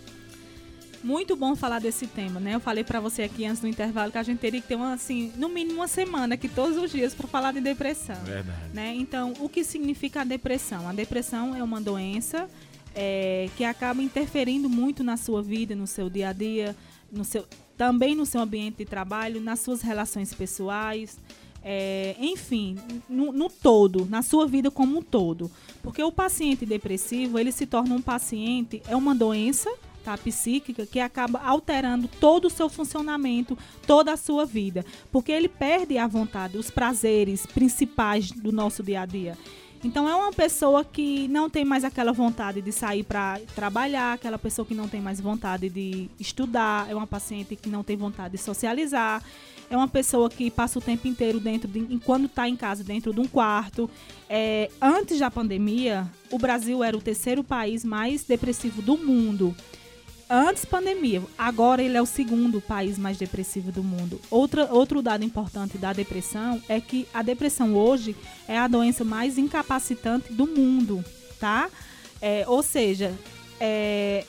Muito bom falar desse tema, né? Eu falei pra você aqui antes do intervalo que a gente teria que ter uma, assim, no mínimo uma semana aqui todos os dias para falar de depressão. Verdade. Né? Então, o que significa a depressão? A depressão é uma doença é, que acaba interferindo muito na sua vida, no seu dia a dia, no seu, também no seu ambiente de trabalho, nas suas relações pessoais, é, enfim, no, no todo, na sua vida como um todo. Porque o paciente depressivo, ele se torna um paciente, é uma doença tá, psíquica que acaba alterando todo o seu funcionamento, toda a sua vida. Porque ele perde a vontade, os prazeres principais do nosso dia a dia. Então é uma pessoa que não tem mais aquela vontade de sair para trabalhar, aquela pessoa que não tem mais vontade de estudar, é uma paciente que não tem vontade de socializar, é uma pessoa que passa o tempo inteiro dentro de, quando está em casa dentro de um quarto. É, antes da pandemia, o Brasil era o terceiro país mais depressivo do mundo. Antes pandemia. Agora ele é o segundo país mais depressivo do mundo. Outra, outro dado importante da depressão é que a depressão hoje é a doença mais incapacitante do mundo, tá? É, ou seja, é,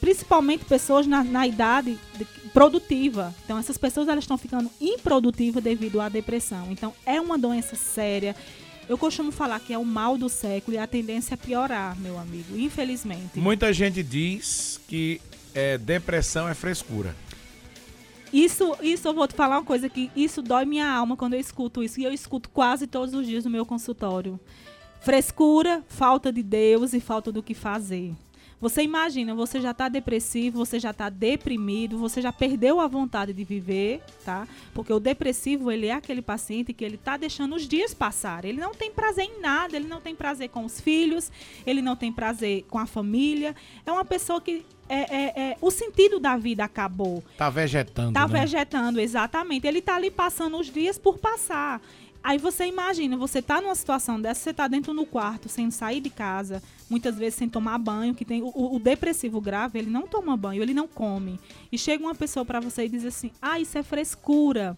principalmente pessoas na, na idade de, produtiva. Então essas pessoas elas estão ficando improdutivas devido à depressão. Então é uma doença séria. Eu costumo falar que é o mal do século e a tendência é piorar, meu amigo, infelizmente. Muita gente diz que é, depressão é frescura. Isso, isso eu vou te falar uma coisa que isso dói minha alma quando eu escuto isso. E eu escuto quase todos os dias no meu consultório. Frescura, falta de Deus e falta do que fazer. Você imagina, você já está depressivo, você já está deprimido, você já perdeu a vontade de viver, tá? Porque o depressivo, ele é aquele paciente que ele está deixando os dias passar. Ele não tem prazer em nada, ele não tem prazer com os filhos, ele não tem prazer com a família. É uma pessoa que é, é, é, o sentido da vida acabou. Tá vegetando. Tá né? vegetando, exatamente. Ele tá ali passando os dias por passar. Aí você imagina, você tá numa situação dessa, você tá dentro no quarto, sem sair de casa, muitas vezes sem tomar banho, que tem o, o depressivo grave, ele não toma banho, ele não come. E chega uma pessoa para você e diz assim: "Ah, isso é frescura".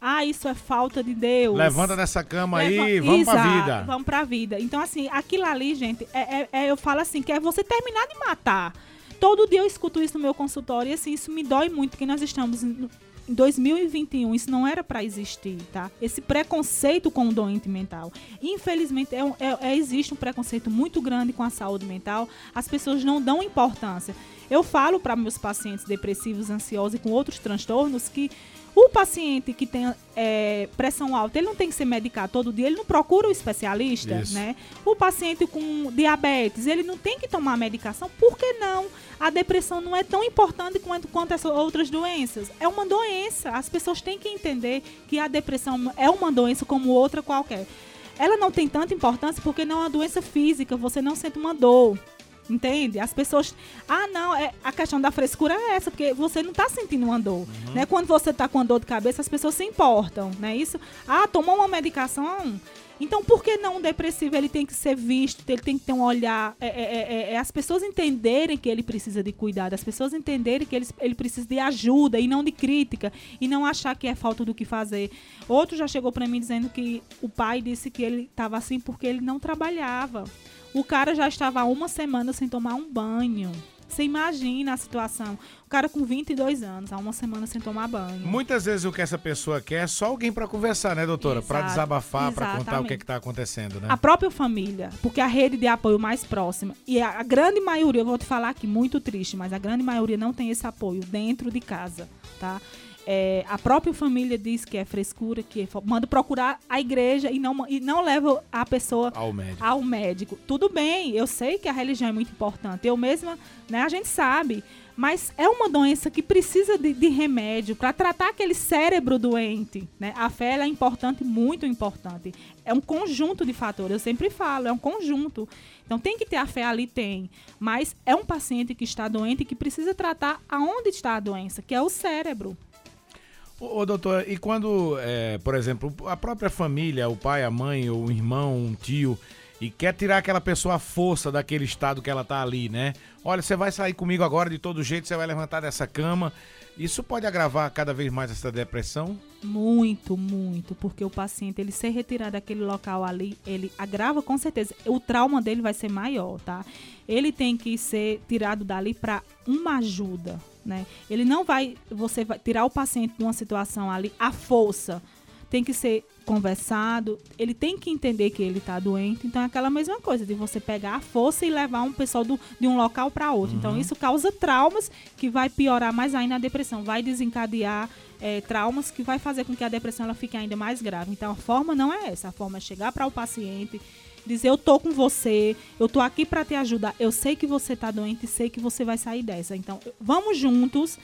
Ah, isso é falta de Deus. Levanta dessa cama Leva... aí, vamos Exato, pra vida. Vamos pra vida. Então, assim, aquilo ali, gente, é, é, é, eu falo assim, que é você terminar de matar. Todo dia eu escuto isso no meu consultório e assim, isso me dói muito, porque nós estamos em 2021 isso não era para existir, tá? Esse preconceito com o doente mental. Infelizmente, é, é, é, existe um preconceito muito grande com a saúde mental. As pessoas não dão importância. Eu falo para meus pacientes depressivos, ansiosos e com outros transtornos que o paciente que tem é, pressão alta, ele não tem que ser medicado todo dia, ele não procura o especialista, Isso. né? O paciente com diabetes, ele não tem que tomar medicação, por que não? A depressão não é tão importante quanto, quanto essas outras doenças. É uma doença. As pessoas têm que entender que a depressão é uma doença como outra qualquer. Ela não tem tanta importância porque não é uma doença física, você não sente uma dor. Entende? As pessoas. Ah, não, é, a questão da frescura é essa, porque você não está sentindo uma dor. Uhum. Né? Quando você está com uma dor de cabeça, as pessoas se importam, né? Isso. Ah, tomou uma medicação. Então, por que não o depressivo ele tem que ser visto, ele tem que ter um olhar, é, é, é, é, as pessoas entenderem que ele precisa de cuidado, as pessoas entenderem que ele, ele precisa de ajuda e não de crítica, e não achar que é falta do que fazer. Outro já chegou para mim dizendo que o pai disse que ele estava assim porque ele não trabalhava. O cara já estava há uma semana sem tomar um banho. Você imagina a situação. O cara com 22 anos, há uma semana sem tomar banho. Muitas vezes o que essa pessoa quer é só alguém para conversar, né, doutora? Para desabafar, para contar o que é está acontecendo, né? A própria família, porque a rede de apoio mais próxima. E a, a grande maioria, eu vou te falar aqui, muito triste, mas a grande maioria não tem esse apoio dentro de casa, tá? É, a própria família diz que é frescura, que é, manda procurar a igreja e não, e não leva a pessoa ao médico. ao médico. Tudo bem, eu sei que a religião é muito importante. Eu mesma, né, a gente sabe. Mas é uma doença que precisa de, de remédio para tratar aquele cérebro doente. Né? A fé é importante, muito importante. É um conjunto de fatores, eu sempre falo, é um conjunto. Então tem que ter a fé ali, tem. Mas é um paciente que está doente e que precisa tratar aonde está a doença, que é o cérebro. Ô, doutor, e quando, é, por exemplo, a própria família, o pai, a mãe, o irmão, um tio, e quer tirar aquela pessoa à força daquele estado que ela tá ali, né? Olha, você vai sair comigo agora de todo jeito, você vai levantar dessa cama. Isso pode agravar cada vez mais essa depressão? Muito, muito, porque o paciente ele ser retirado daquele local ali, ele agrava com certeza. O trauma dele vai ser maior, tá? Ele tem que ser tirado dali para uma ajuda, né? Ele não vai, você vai tirar o paciente de uma situação ali à força. Tem que ser conversado, ele tem que entender que ele está doente. Então é aquela mesma coisa de você pegar a força e levar um pessoal do, de um local para outro. Então, uhum. Então isso causa traumas que vai piorar mais ainda a depressão, vai desencadear é, traumas que vai fazer com que a depressão ela fique ainda mais grave. Então a forma não é essa, a forma é chegar para o paciente dizer eu tô com você, eu tô aqui para te ajudar. Eu sei que você tá doente sei que você vai sair dessa. Então, vamos juntos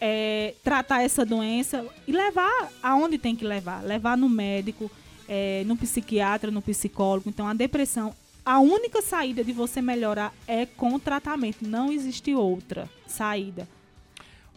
é, tratar essa doença e levar aonde tem que levar, levar no médico, é, no psiquiatra, no psicólogo. Então, a depressão, a única saída de você melhorar é com tratamento. Não existe outra saída.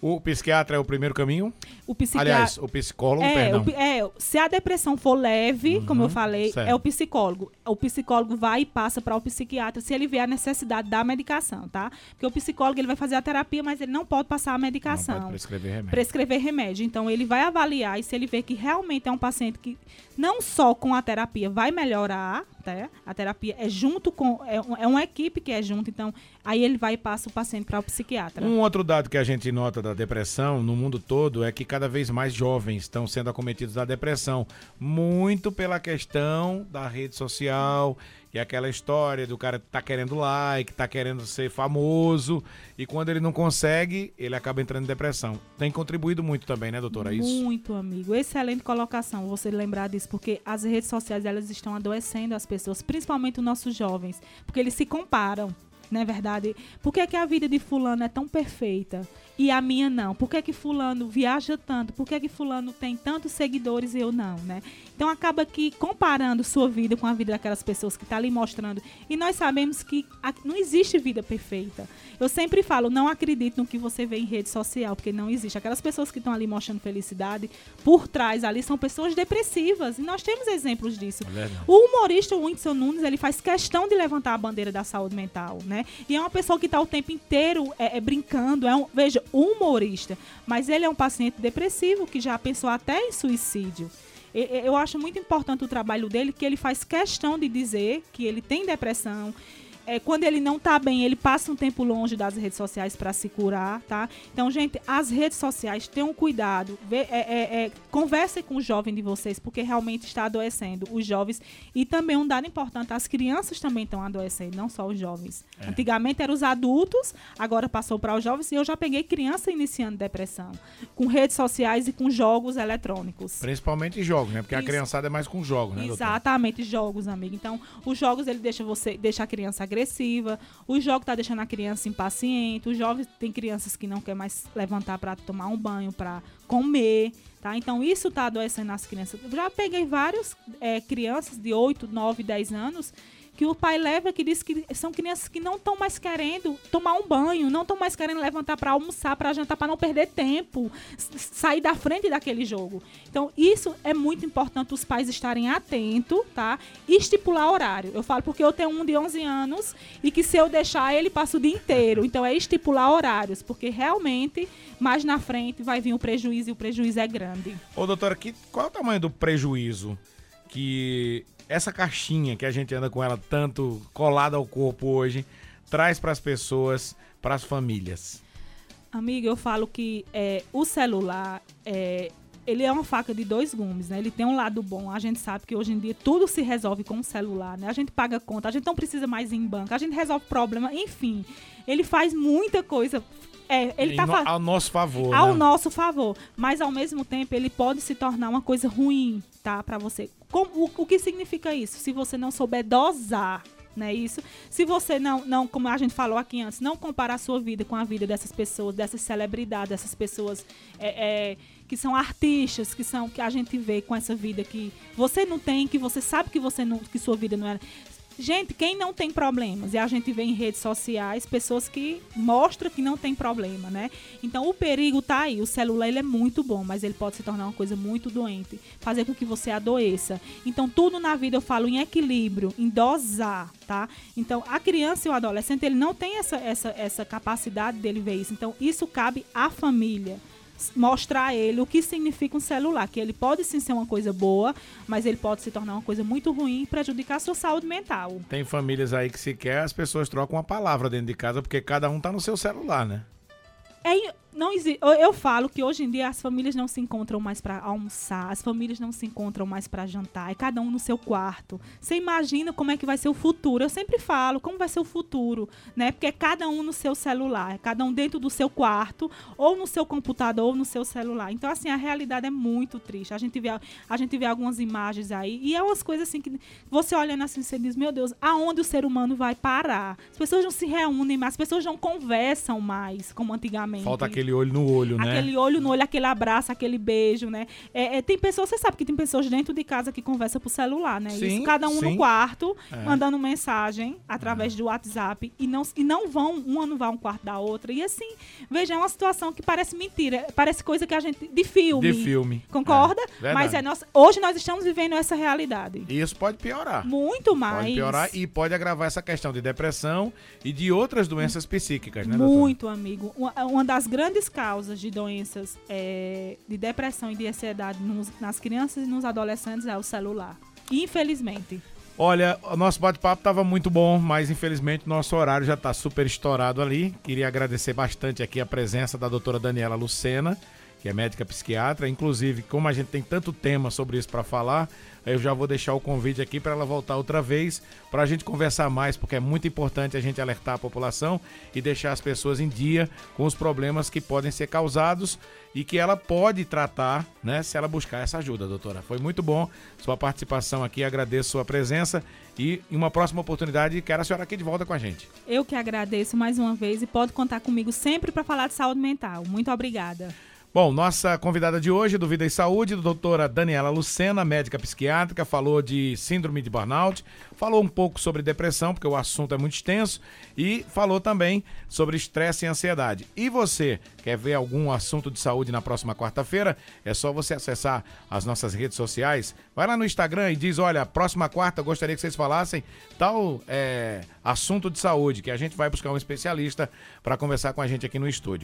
O psiquiatra é o primeiro caminho? O psiquiatra. Aliás, o psicólogo, é, perdão. o é, se a depressão for leve, como eu falei, certo. é o psicólogo. O psicólogo vai e passa para o psiquiatra se ele vê a necessidade da medicação, tá? Porque o psicólogo ele vai fazer a terapia, mas ele não pode passar a Não medicação. pode prescrever remédio. prescrever remédio. Então, ele vai avaliar e se ele vê que realmente é um paciente que não só com a terapia vai melhorar, tá? A terapia é junto com. É, é uma equipe que é junto, então aí ele vai e passa o paciente para o psiquiatra. Um outro dado que a gente nota da depressão no mundo todo é que cada vez mais jovens estão sendo acometidos da depressão. Muito pela questão da rede social e aquela história do cara que tá querendo like, tá querendo ser famoso e quando ele não consegue, ele acaba entrando em depressão. Tem contribuído muito também, né, doutora? Isso. Muito, amigo. Excelente colocação, você lembrar disso, porque as redes sociais elas estão adoecendo as pessoas, principalmente os nossos jovens, porque eles se comparam, não é verdade? Por que, que a vida de fulano é tão perfeita e a minha não? Por que, que fulano viaja tanto? Por que, que fulano tem tantos seguidores e eu não, né? Então acaba que comparando sua vida com a vida daquelas pessoas que tá ali mostrando. E nós sabemos que não existe vida perfeita. Eu sempre falo, não acredite no que você vê em rede social, porque não existe. Aquelas pessoas que estão ali mostrando felicidade, por trás ali são pessoas depressivas. E nós temos exemplos disso. É. O humorista Whindersson Nunes, ele faz questão de levantar a bandeira da saúde mental, né? E é uma pessoa que está o tempo inteiro é, é, brincando. É um, veja, humorista. Mas ele é um paciente depressivo que já pensou até em suicídio. Eu acho muito importante o trabalho dele, que ele faz questão de dizer que ele tem depressão. É, quando ele não tá bem, ele passa um tempo longe das redes sociais para se curar, tá? Então, gente, as redes sociais, tenham cuidado. Vê, é, é, é, conversem com o jovem de vocês, porque realmente está adoecendo os jovens. E também um dado importante, as crianças também estão adoecendo, não só os jovens. Antigamente eram os adultos, agora passou para os jovens. E eu já peguei criança iniciando depressão, com redes sociais e com jogos eletrônicos. Principalmente jogos, né? Porque a Isso. criançada é mais com jogos, né? Exatamente, jogos, amigo. Então, os jogos ele deixa você, deixa a criança agressiva. Os jogos tá deixando a criança impaciente. Os jovens tem crianças que não quer mais levantar para tomar um banho, para comer, tá? Então, isso tá adoecendo as crianças. Já peguei várias é, crianças de 8, 9, 10 anos que o pai leva que diz que são crianças que não estão mais querendo tomar um banho, não estão mais querendo levantar para almoçar, para jantar, para não perder tempo, sair da frente daquele jogo. Então, isso é muito importante os pais estarem atentos, tá? E estipular horário. Eu falo porque eu tenho um de 11 anos e que se eu deixar ele passa o dia inteiro. Então, é estipular horários, porque realmente mais na frente vai vir o prejuízo e o prejuízo é grande. Ô, doutora, que, qual é o tamanho do prejuízo que essa caixinha que a gente anda com ela tanto colada ao corpo hoje traz para as pessoas, para as famílias? Amiga, eu falo que é, o celular é, ele é uma faca de dois gumes, né? Ele tem um lado bom. A gente sabe que hoje em dia tudo se resolve com o celular, né? A gente paga conta, a gente não precisa mais ir em banco, a gente resolve problema, enfim. Ele faz muita coisa. É, ele Em tá no- ao nosso favor, ao né? nosso favor, mas ao mesmo tempo ele pode se tornar uma coisa ruim, tá, Pra você. Como- o, o que significa isso? Se você não souber dosar, né, isso? Se você não, não, como a gente falou aqui antes, não comparar a sua vida com a vida dessas pessoas, dessas celebridades, dessas pessoas é, é, que são artistas, que são que a gente vê com essa vida que você não tem, que você sabe que você não, que sua vida não é Gente, quem não tem problemas? E a gente vê em redes sociais pessoas que mostram que não tem problema, né? Então o perigo tá aí. O celular ele é muito bom, mas ele pode se tornar uma coisa muito doente, fazer com que você adoeça. Então tudo na vida eu falo em equilíbrio, em dosar, tá? Então a criança e o adolescente ele não tem essa, essa, essa capacidade dele ver isso. Então isso cabe à família mostrar a ele o que significa um celular, que ele pode sim ser uma coisa boa, mas ele pode se tornar uma coisa muito ruim e prejudicar a sua saúde mental. Tem famílias aí que sequer as pessoas trocam uma palavra dentro de casa porque cada um tá no seu celular, né? É, não exi- eu, eu falo que hoje em dia as famílias não se encontram mais para almoçar, as famílias não se encontram mais para jantar, é cada um no seu quarto. Você imagina como é que vai ser o futuro? Eu sempre falo como vai ser o futuro, né? Porque é cada um no seu celular, é cada um dentro do seu quarto, ou no seu computador, ou no seu celular. Então assim, a realidade é muito triste. A gente vê a gente vê algumas imagens aí e é umas coisas assim que você olhando assim, você diz, meu Deus, aonde o ser humano vai parar? As pessoas não se reúnem mais, as pessoas não conversam mais como antigamente. Falta aquele aquele olho no olho, né? Aquele olho no olho, aquele abraço, aquele beijo, né? É, é, tem pessoas, você sabe que tem pessoas dentro de casa que conversam por celular, né? Sim, Isso, cada um sim. no quarto, É. mandando mensagem através do WhatsApp e não, e não vão, uma não vai um quarto da outra. E assim, veja, é uma situação que parece mentira, parece coisa que a gente. de filme. De filme. Concorda? É. Mas é nossa, hoje nós estamos vivendo essa realidade. E isso pode piorar. Muito mais. Pode piorar e pode agravar essa questão de depressão e de outras doenças psíquicas, né, doutora? Muito, amigo. Uma, uma das grandes causas de doenças é, de depressão e de ansiedade nos- nas crianças e nos adolescentes é o celular. Infelizmente. Olha, o nosso bate-papo estava muito bom, mas infelizmente nosso horário já está super estourado ali. Queria agradecer bastante aqui a presença da doutora Daniela Lucena, que é médica psiquiatra. Inclusive, como a gente tem tanto tema sobre isso para falar, eu já vou deixar o convite aqui para ela voltar outra vez, para a gente conversar mais, porque é muito importante a gente alertar a população e deixar as pessoas em dia com os problemas que podem ser causados e que ela pode tratar, né, se ela buscar essa ajuda, doutora. Foi muito bom sua participação aqui, agradeço sua presença e em uma próxima oportunidade quero a senhora aqui de volta com a gente. Eu que agradeço mais uma vez e pode contar comigo sempre para falar de saúde mental. Muito obrigada. Bom, nossa convidada de hoje do Vida e Saúde, doutora Daniela Lucena, médica psiquiátrica, falou de síndrome de burnout, falou um pouco sobre depressão, porque o assunto é muito extenso, e falou também sobre estresse e ansiedade. E você, quer ver algum assunto de saúde na próxima quarta-feira? É só você acessar as nossas redes sociais, vai lá no Instagram e diz, olha, próxima quarta eu gostaria que vocês falassem tal é, assunto de saúde, que a gente vai buscar um especialista para conversar com a gente aqui no estúdio.